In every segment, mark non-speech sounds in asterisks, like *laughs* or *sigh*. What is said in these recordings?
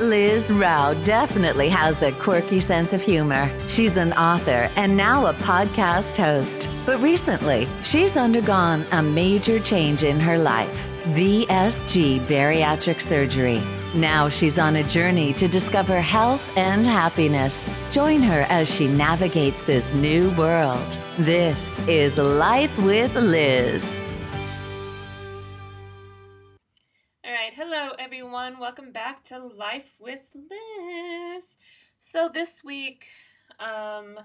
Liz Rao definitely has a quirky sense of humor. She's an author and now a podcast host. But recently, she's undergone a major change in her life VSG bariatric surgery. Now she's on a journey to discover health and happiness. Join her as she navigates this new world. This is Life with Liz. Everyone. Welcome back to Life with Liz. So, this week, um,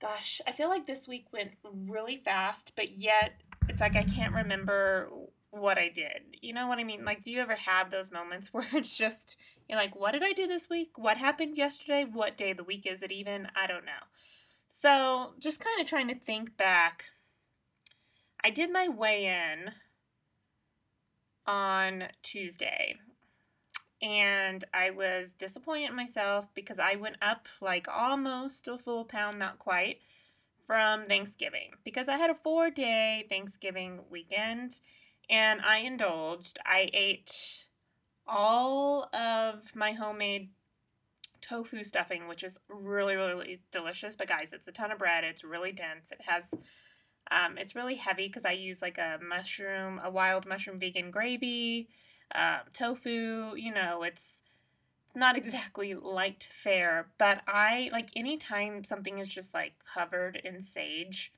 gosh, I feel like this week went really fast, but yet it's like I can't remember what I did. You know what I mean? Like, do you ever have those moments *laughs* where it's just, you're like, what did I do this week? What happened yesterday? What day of the week is it even? I don't know. So, just kind of trying to think back. I did my weigh in on Tuesday. And I was disappointed in myself because I went up like almost a full pound, not quite, from Thanksgiving. Because I had a four day Thanksgiving weekend and I indulged. I ate all of my homemade tofu stuffing, which is really, really delicious. But guys, it's a ton of bread. It's really dense. It has um, it's really heavy because I use like a mushroom, a wild mushroom vegan gravy, uh, tofu. You know, it's it's not *laughs* exactly light fare, but I like anytime something is just like covered in sage,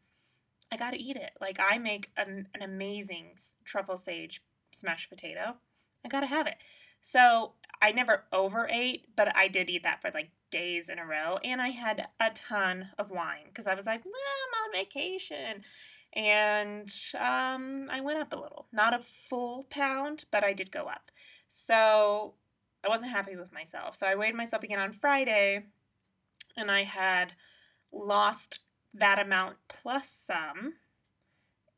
I gotta eat it. Like I make an, an amazing truffle sage smashed potato. I gotta have it. So I never overate, but I did eat that for like days in a row. And I had a ton of wine because I was like, I'm on vacation. And um, I went up a little. Not a full pound, but I did go up. So I wasn't happy with myself. So I weighed myself again on Friday and I had lost that amount plus some.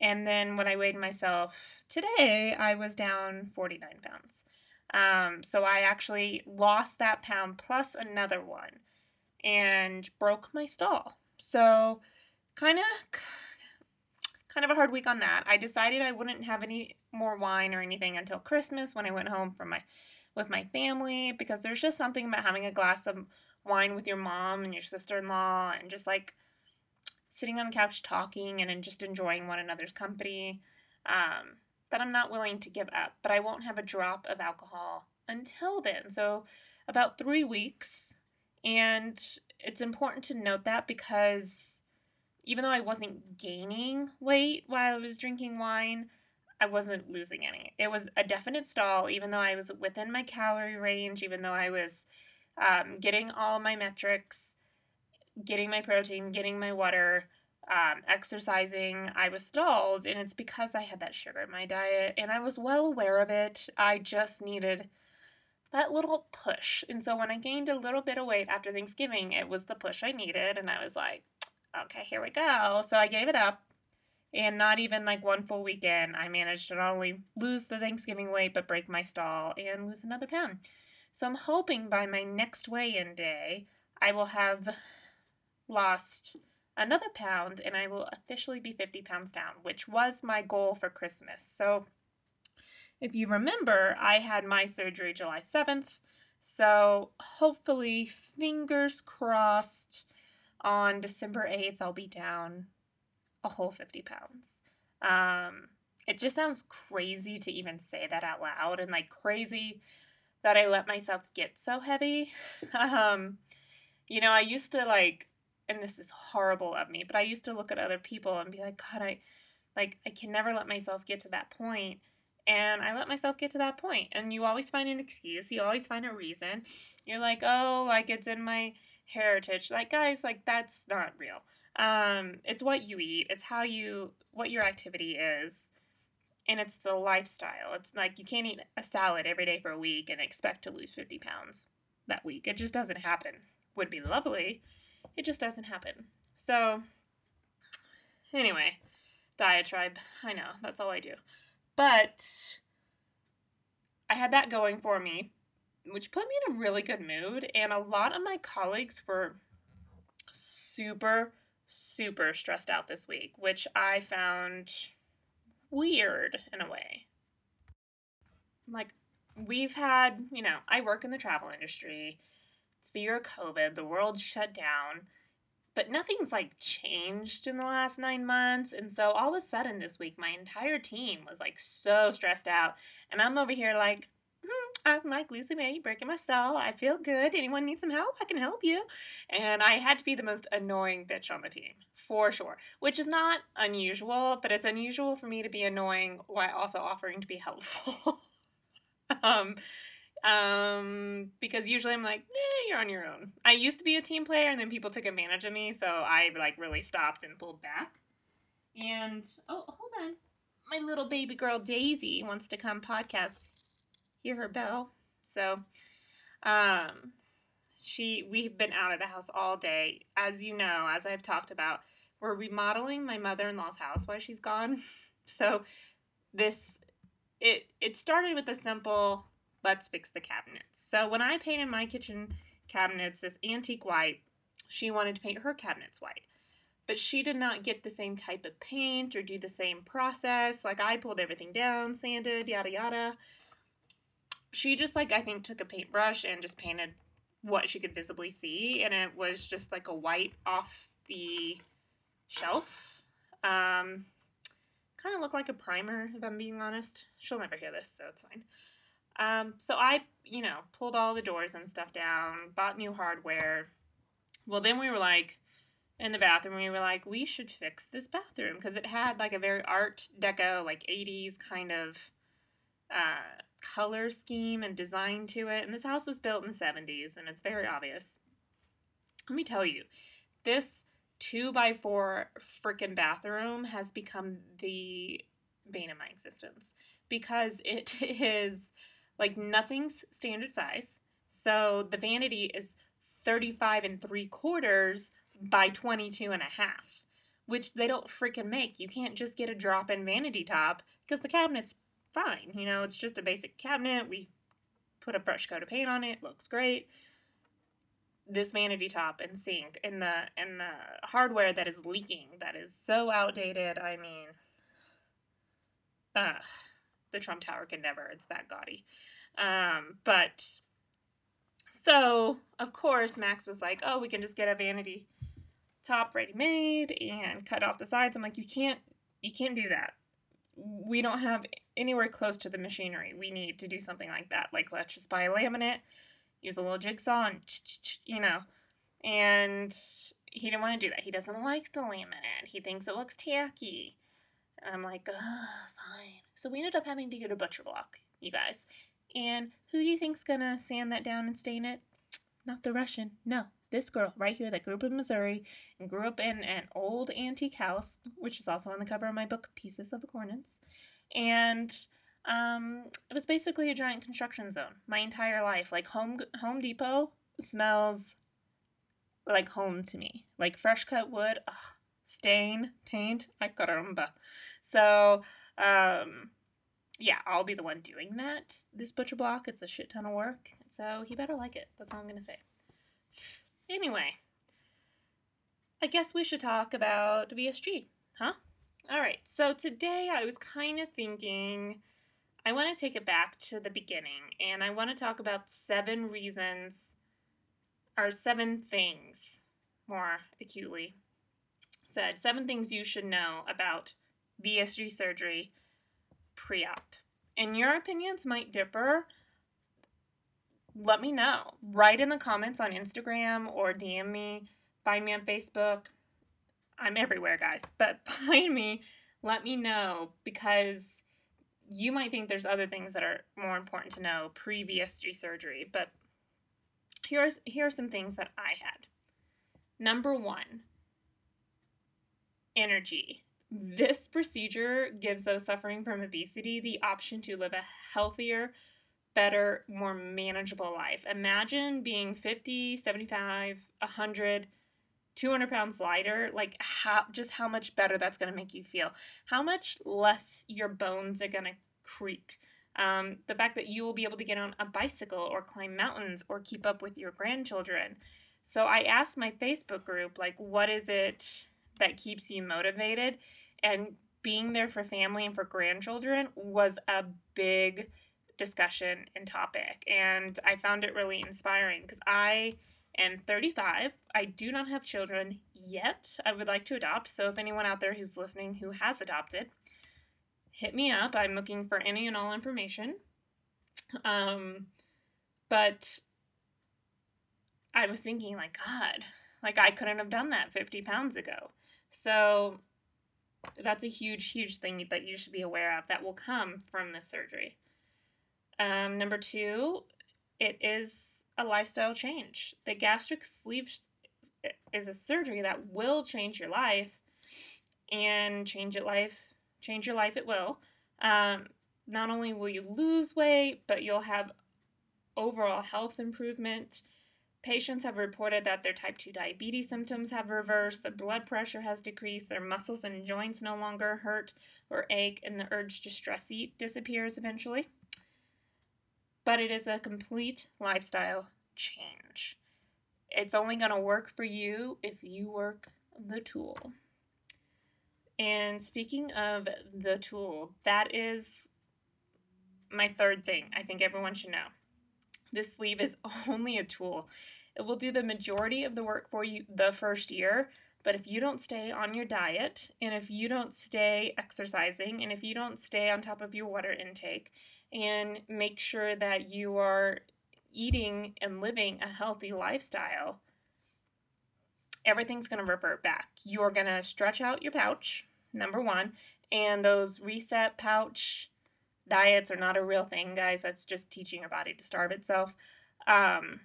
And then when I weighed myself today, I was down 49 pounds. Um, so I actually lost that pound plus another one and broke my stall. So kind of kind of a hard week on that. I decided I wouldn't have any more wine or anything until Christmas when I went home from my with my family because there's just something about having a glass of wine with your mom and your sister-in-law and just like sitting on the couch talking and, just enjoying one another's company. Um, that I'm not willing to give up, but I won't have a drop of alcohol until then. So, about three weeks. And it's important to note that because even though I wasn't gaining weight while I was drinking wine, I wasn't losing any. It was a definite stall, even though I was within my calorie range, even though I was um, getting all my metrics, getting my protein, getting my water um, exercising, I was stalled, and it's because I had that sugar in my diet, and I was well aware of it. I just needed that little push. And so when I gained a little bit of weight after Thanksgiving, it was the push I needed, and I was like, okay, here we go. So I gave it up, and not even like one full weekend, I managed to not only lose the Thanksgiving weight, but break my stall and lose another pound. So I'm hoping by my next weigh in day, I will have lost another pound and I will officially be 50 pounds down, which was my goal for Christmas. So, if you remember, I had my surgery July 7th. So, hopefully, fingers crossed, on December 8th, I'll be down a whole 50 pounds. Um, it just sounds crazy to even say that out loud and like crazy that I let myself get so heavy. *laughs* um, you know, I used to like and this is horrible of me, but I used to look at other people and be like, God, I like I can never let myself get to that point. And I let myself get to that point. And you always find an excuse. You always find a reason. You're like, oh, like it's in my heritage. Like, guys, like that's not real. Um, it's what you eat. It's how you what your activity is. And it's the lifestyle. It's like you can't eat a salad every day for a week and expect to lose 50 pounds that week. It just doesn't happen. Would be lovely it just doesn't happen. So, anyway, diatribe. I know, that's all I do. But I had that going for me, which put me in a really good mood. And a lot of my colleagues were super, super stressed out this week, which I found weird in a way. Like, we've had, you know, I work in the travel industry. It's the year of COVID, the world shut down, but nothing's like changed in the last nine months. And so all of a sudden this week, my entire team was like so stressed out. And I'm over here like, hmm, I'm like Lucy May, breaking my stall. I feel good. Anyone need some help? I can help you. And I had to be the most annoying bitch on the team, for sure. Which is not unusual, but it's unusual for me to be annoying while also offering to be helpful. *laughs* um, um, because usually I'm like, eh, you're on your own. I used to be a team player, and then people took advantage of me, so I like really stopped and pulled back. And oh, hold on, my little baby girl Daisy wants to come podcast hear her bell. So, um, she we've been out of the house all day. As you know, as I've talked about, we're remodeling my mother-in-law's house while she's gone. *laughs* So, this it it started with a simple let's fix the cabinets. So when I painted my kitchen cabinets this antique white, she wanted to paint her cabinets white. But she did not get the same type of paint or do the same process. Like I pulled everything down, sanded, yada yada she just like I think took a paintbrush and just painted what she could visibly see, and it was just like a white off the shelf. Um, kind of looked like a primer, if I'm being honest. She'll never hear this, so it's fine. Um, so I, you know, pulled all the doors and stuff down, bought new hardware. Well, then we were like, in the bathroom, we were like, we should fix this bathroom because it had like a very art deco, like 80s kind of uh, color scheme and design to it. And this house was built in the 70s, and it's very obvious. Let me tell you, this two by four freaking bathroom has become the bane of my existence because it *laughs* is like nothing's standard size. So the vanity is 35 and three quarters by 22 and a half, which they don't freaking make. You can't just get a drop in vanity top because the cabinet's fine. You know, it's just a basic cabinet. We put a brush coat of paint on it, looks great. This vanity top and sink and the and the hardware that is leaking, that is so outdated. I mean, uh, the Trump Tower can never. It's that gaudy. Um, but so of course Max was like, "Oh, we can just get a vanity top ready made and cut off the sides." I'm like, "You can't, you can't do that we don't have anywhere close to the machinery we need to do something like that. Like, let's just buy laminate, use a little jigsaw, and you know. And he didn't want to do that. He doesn't like the laminate. He thinks it looks tacky. And I'm like, fine. So we ended up having to get a butcher block, you guys. And who do you think's gonna sand that down and stain it? Not the Russian. No, this girl right here that grew up in Missouri and grew up in an old antique house, which is also on the cover of my book, Pieces of Accordance. And um, it was basically a giant construction zone my entire life. Like Home Home Depot smells like home to me. Like fresh cut wood, ugh, stain, paint, I caramba. So, um, yeah, I'll be the one doing that. This butcher block, it's a shit ton of work. So he better like it. That's all I'm gonna say. Anyway, I guess we should talk about VSG, huh? All right, so today I was kind of thinking I want to take it back to the beginning and I want to talk about seven reasons or seven things more acutely said seven things you should know about VSG surgery pre op. And your opinions might differ, let me know. Write in the comments on Instagram or DM me. Find me on Facebook. I'm everywhere, guys. *laughs* But find me. Let me know because you might think there's other things that are more important to know pre VSG surgery. But here's here are some things that I had. Number one, energy. This procedure gives those suffering from obesity the option to live a healthier, better, more manageable life. Imagine being 50, 75, 100, 200 pounds lighter. Like, how, just how much better that's going to make you feel. How much less your bones are going to creak. Um, the fact that you will be able to get on a bicycle or climb mountains or keep up with your grandchildren. So I asked my Facebook group, like, what is it that keeps you motivated? And being there for family and for grandchildren was a big discussion and topic. And I found it really inspiring because I am 35. I do not have children yet. I would like to adopt. So if anyone out there who's listening who has adopted, hit me up. I'm looking for any and all information. Um, but I was thinking, like, God, like I couldn't have done that 50 pounds ago. So that's a huge, huge thing that you should be aware of that will come from this surgery. Um, number two, it is a lifestyle change. The gastric sleeve is a surgery that will change your life and change it life change your life it will um, not only will you lose weight but you'll have overall health improvement Patients have reported that their type 2 diabetes symptoms have reversed, their blood pressure has decreased, their muscles and joints no longer hurt or ache, and the urge to stress eat disappears eventually. But it is a complete lifestyle change. It's only going to work for you if you work the tool. And speaking of the tool, that is my third thing I think everyone should know. This sleeve is *laughs* only a tool. It will do the majority of the work for you the first year, but if you don't stay on your diet, and if you don't stay exercising, and if you don't stay on top of your water intake, and make sure that you are eating and living a healthy lifestyle, everything's going to revert back. You're going to stretch out your pouch, number one, and those reset pouch diets are not a real thing, guys. That's just teaching your body to starve itself. Um,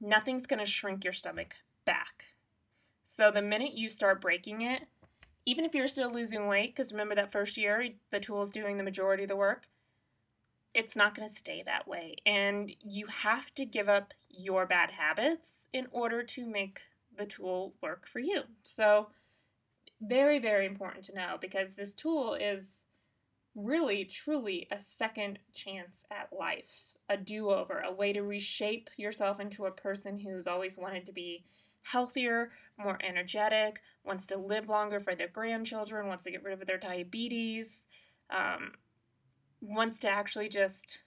nothing's going to shrink your stomach back. So the minute you start breaking it, even if you're still losing weight, because remember that first year, the tool is doing the majority of the work, it's not going to stay that way. And you have to give up your bad habits in order to make the tool work for you. So, very, very important to know because this tool is really, truly a second chance at life, a do over, a way to reshape yourself into a person who's always wanted to be healthier, more energetic, wants to live longer for their grandchildren, wants to get rid of their diabetes, um, wants to actually just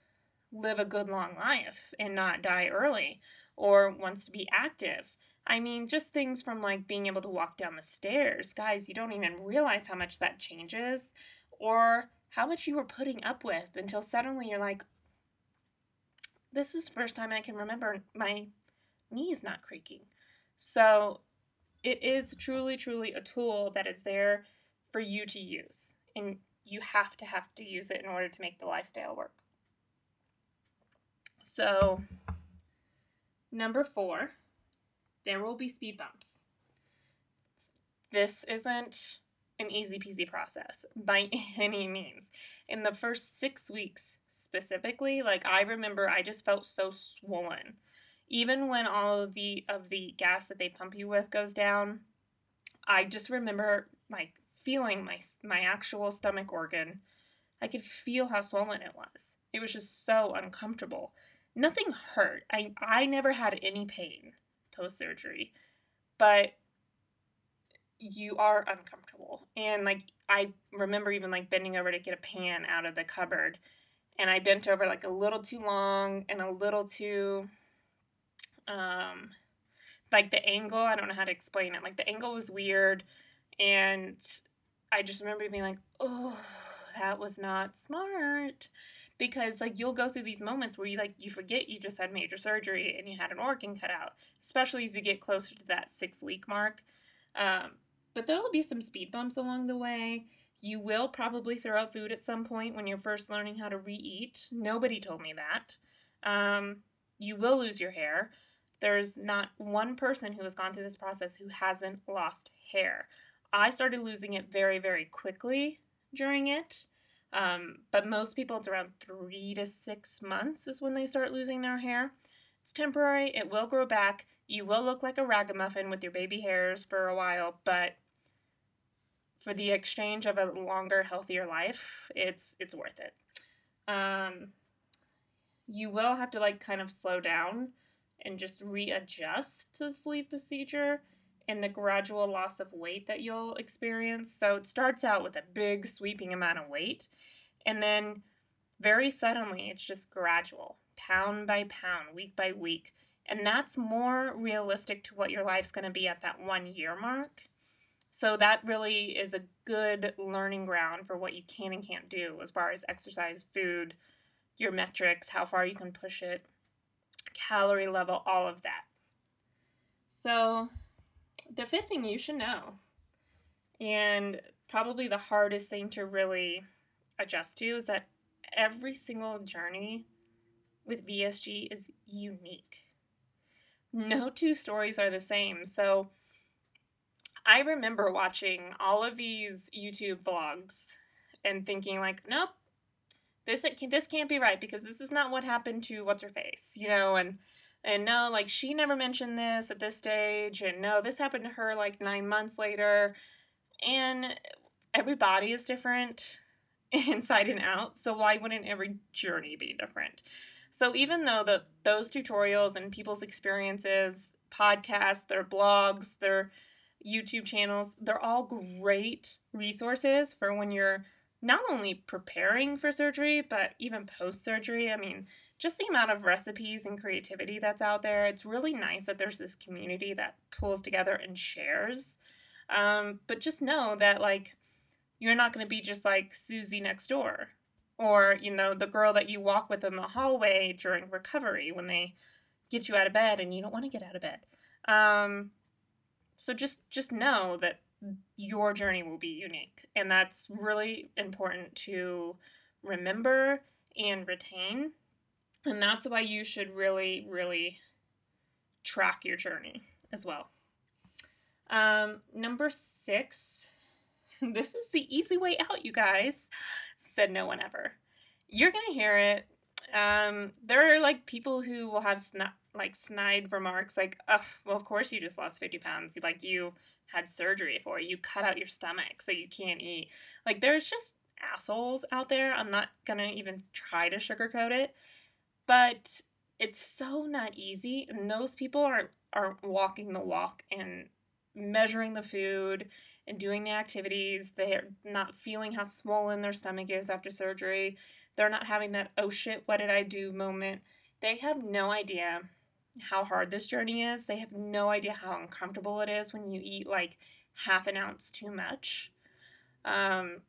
live a good long life and not die early, or wants to be active. I mean, just things from like being able to walk down the stairs. Guys, you don't even realize how much that changes. Or how much you were putting up with until suddenly you're like, this is the first time I can remember my knees not creaking. So it is truly, truly a tool that is there for you to use. And you have to have to use it in order to make the lifestyle work. So, number four, there will be speed bumps. This isn't an easy peasy process by *laughs* any means. In the first six weeks specifically, like I remember I just felt so swollen. Even when all of the of the gas that they pump you with goes down, I just remember like feeling my my actual stomach organ. I could feel how swollen it was. It was just so uncomfortable. Nothing hurt. I I never had any pain post surgery. But you are uncomfortable. And like I remember even like bending over to get a pan out of the cupboard and I bent over like a little too long and a little too um like the angle, I don't know how to explain it. Like the angle was weird and I just remember being like, "Oh, that was not smart." Because like you'll go through these moments where you like you forget you just had major surgery and you had an organ cut out, especially as you get closer to that 6 week mark. Um, but there will be some speed bumps along the way. You will probably throw out food at some point when you're first learning how to re eat. Nobody told me that. Um, you will lose your hair. There's not one person who has gone through this process who hasn't lost hair. I started losing it very, very quickly during it. Um, but most people, it's around three to six months is when they start losing their hair. It's temporary, it will grow back. You will look like a ragamuffin with your baby hairs for a while, but for the exchange of a longer, healthier life, it's it's worth it. Um, you will have to like kind of slow down and just readjust to the sleeve procedure and the gradual loss of weight that you'll experience. So it starts out with a big sweeping amount of weight, and then very suddenly, it's just gradual, pound by pound, week by week. And that's more realistic to what your life's going to be at that one year mark. So that really is a good learning ground for what you can and can't do as far as exercise, food, your metrics, how far you can push it, calorie level, all of that. So, the fifth thing you should know, and probably the hardest thing to really adjust to, is that every single journey with VSG is unique. No two stories are the same. So, I remember watching all of these YouTube vlogs and thinking like, nope, this this can't be right because this is not what happened to what's her face, you know, and and no, like she never mentioned this at this stage, and no, this happened to her like nine months later, and everybody is different *laughs* inside and out, so why wouldn't every journey be different? So even though the those tutorials and people's experiences, podcasts, their blogs, their YouTube channels, they're all great resources for when you're not only preparing for surgery, but even post surgery. I mean, just the amount of recipes and creativity that's out there. It's really nice that there's this community that pulls together and shares. Um, but just know that, like, you're not going to be just like Susie next door or, you know, the girl that you walk with in the hallway during recovery when they get you out of bed and you don't want to get out of bed. Um, so just just know that your journey will be unique. And that's really important to remember and retain. And that's why you should really, really track your journey as well. Um, number six, *laughs* this is the easy way out, you guys, said no one ever. You're going to hear it. Um, there are like people who will have sn- like snide remarks like, oh, well, of course you just lost 50 pounds. Like you had surgery for. You cut out your stomach so you can't eat. Like there's just assholes out there. I'm not gonna even try to sugarcoat it, but it's so not easy. And those people aren't aren't walking the walk and measuring the food and doing the activities. They're not feeling how swollen their stomach is after surgery. They're not having that oh shit, what did I do moment. They have no idea how hard this journey is. They have no idea how uncomfortable it is when you eat like half an ounce too much. Um,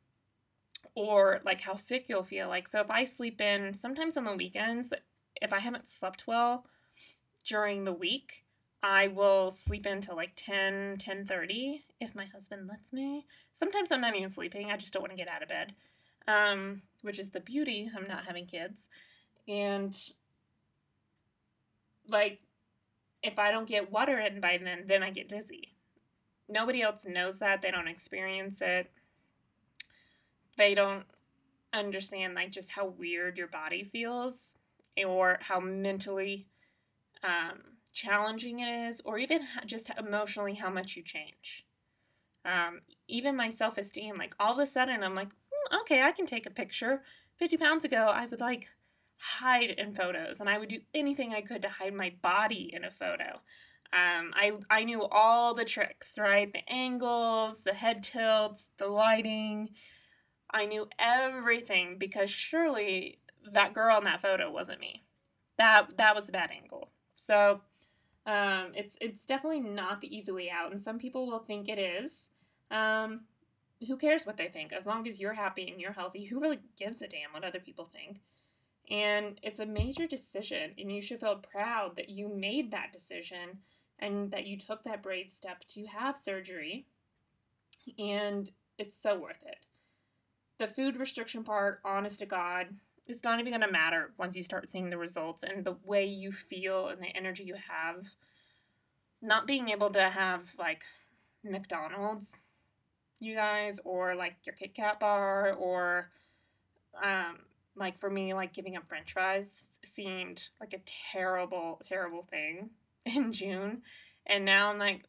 or like how sick you'll feel. Like, so if I sleep in, sometimes on the weekends, if I haven't slept well during the week, I will sleep until like 10, 10.30 if my husband lets me. Sometimes I'm not even sleeping. I just don't want to get out of bed, um, which is the beauty of not having kids. And like if I don't get water in by then, then I get dizzy. Nobody else knows that. They don't experience it. They don't understand like just how weird your body feels or how mentally um, challenging it is or even just emotionally how much you change. Um, even my self-esteem, like all of a sudden I'm like, mm, okay, I can take a picture. 50 pounds ago, I would like hide in photos and I would do anything I could to hide my body in a photo. Um, I, I knew all the tricks, right? The angles, the head tilts, the lighting. I knew everything because surely that girl in that photo wasn't me. That that was a bad angle. So um, it's it's definitely not the easy way out, and some people will think it is. Um, who cares what they think? As long as you're happy and you're healthy, who really gives a damn what other people think? And it's a major decision, and you should feel proud that you made that decision and that you took that brave step to have surgery. And it's so worth it. The food restriction part, honest to God, it's not even going to matter once you start seeing the results and the way you feel and the energy you have. Not being able to have like McDonald's, you guys, or like your Kit Kat bar, or um, like for me like giving up french fries seemed like a terrible terrible thing *laughs* in june. And now i'm like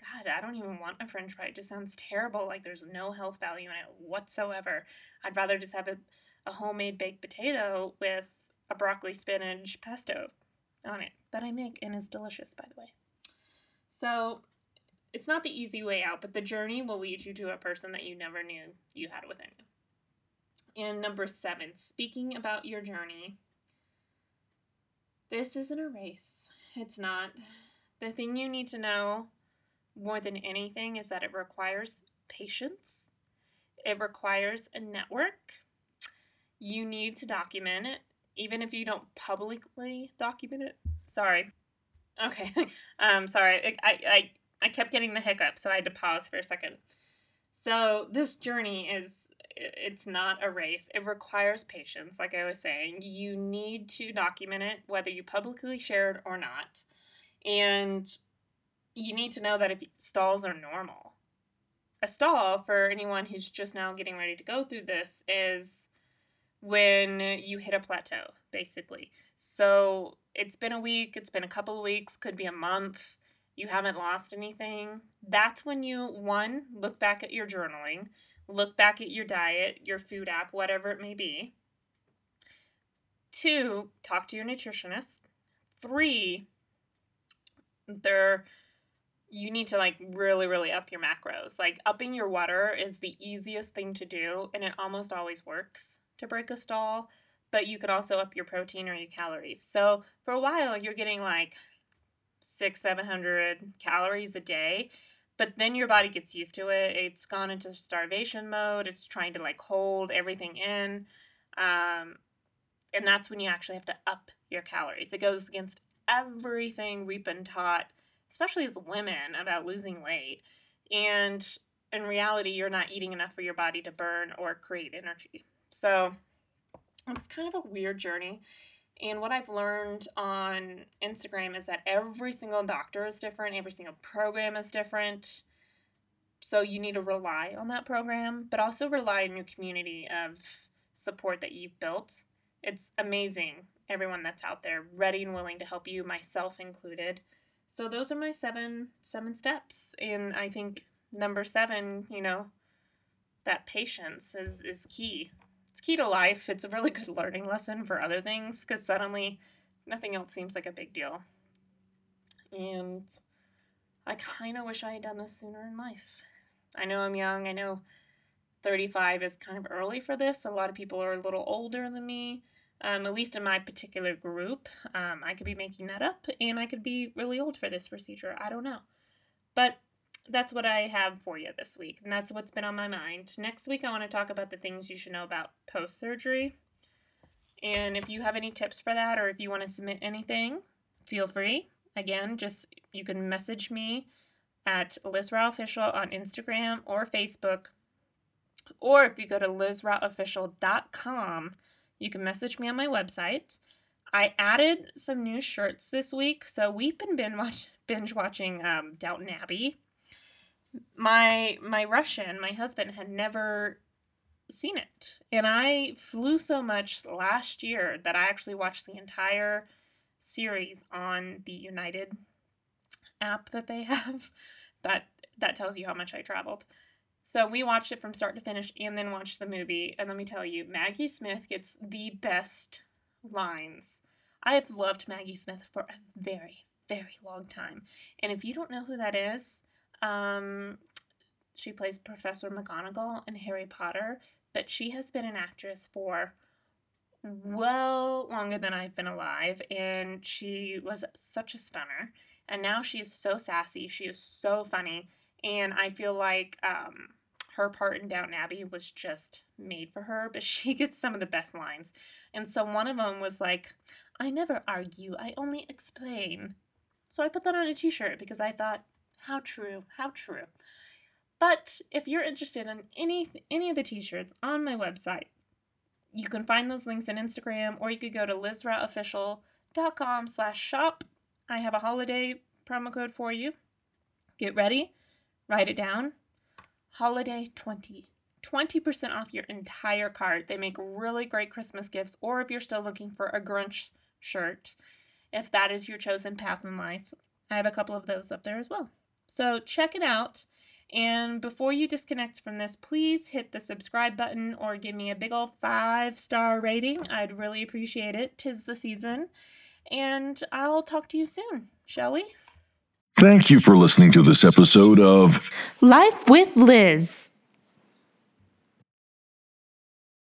god i don't even want a french fry. It just sounds terrible. Like there's no health value in it whatsoever. I'd rather just have a, a homemade baked potato with a broccoli spinach pesto on it that i make and is delicious by the way. So it's not the easy way out but the journey will lead you to a person that you never knew you had within you And number seven, speaking about your journey. This isn't a race. It's not. The thing you need to know more than anything is that it requires patience, it requires a network. You need to document it, even if you don't publicly document it. Sorry. Okay. *laughs* um, sorry. I, I, I kept getting the hiccup, so I had to pause for a second. So this journey is it's not a race. It requires patience, like I was saying. You need to document it, whether you publicly share it or not. And you need to know that if stalls are normal. A stall, for anyone who's just now getting ready to go through this, is when you hit a plateau, basically. So it's been a week, it's been a couple of weeks, could be a month, you haven't lost anything. That's when you, one, look back at your journaling look back at your diet, your food app, whatever it may be. Two, talk to your nutritionist. Three, there you need to like really really up your macros. Like upping your water is the easiest thing to do and it almost always works to break a stall, but you could also up your protein or your calories. So, for a while you're getting like 6 700 calories a day but then your body gets used to it. It's gone into starvation mode. It's trying to like hold everything in um, and that's when you actually have to up your calories. It goes against everything we've been taught especially as women about losing weight. And in reality you're not eating enough for your body to burn or create energy. So it's kind of a weird journey and what I've learned on Instagram is that every single doctor is different, every single program is different. So you need to rely on that program, but also rely on your community of support that you've built. It's amazing, everyone that's out there ready and willing to help you, myself included. So those are my seven seven steps. And I think number 7, you know, that patience is is key it's key to life. It's a really good learning lesson for other things because suddenly nothing else seems like a big deal. And I kind of wish I had done this sooner in life. I know I'm young. I know 35 is kind of early for this. A lot of people are a little older than me, um, at least in my particular group. Um, I could be making that up, and I could be really old for this procedure. I don't know. But that's what I have for you this week, and that's what's been on my mind. Next week, I want to talk about the things you should know about post surgery. And if you have any tips for that, or if you want to submit anything, feel free. Again, just you can message me at Lizra Official on Instagram or Facebook. Or if you go to lizraofficial.com, you can message me on my website. I added some new shirts this week, so we've been binge watching um, Downton Abbey my my Russian, my husband had never seen it. And I flew so much last year that I actually watched the entire series on the United app that they *laughs* have. That that tells you how much I traveled. So we watched it from start to finish and then watched the movie. And let me tell you, Maggie Smith gets the best lines. I have loved Maggie Smith for a very, very long time. And if you don't know who that is, um, she plays Professor McGonagall in Harry Potter, but she has been an actress for well longer than I've been alive, and she was such a stunner. And now she is so sassy, she is so funny, and I feel like um, her part in Downton Abbey was just made for her, but *laughs* she gets some of the best lines. And so one of them was like, I never argue, I only explain. So I put that on a t shirt because I thought how true, how true. But if you're interested in any any of the t-shirts on my website, you can find those links in Instagram or you could go to lizraofficial.com slash shop. I have a holiday promo code for you. Get ready, write it down. Holiday 20. 20% off your entire cart. They make really great Christmas gifts, or if you're still looking for a Grinch shirt, if that is your chosen path in life, I have a couple of those up there as well. So check it out. And before you disconnect from this, please hit the subscribe button or give me a big old five star rating. I'd really appreciate it. Tis the season. And I'll talk to you soon, shall we? Thank you for listening to this episode of Life with Liz.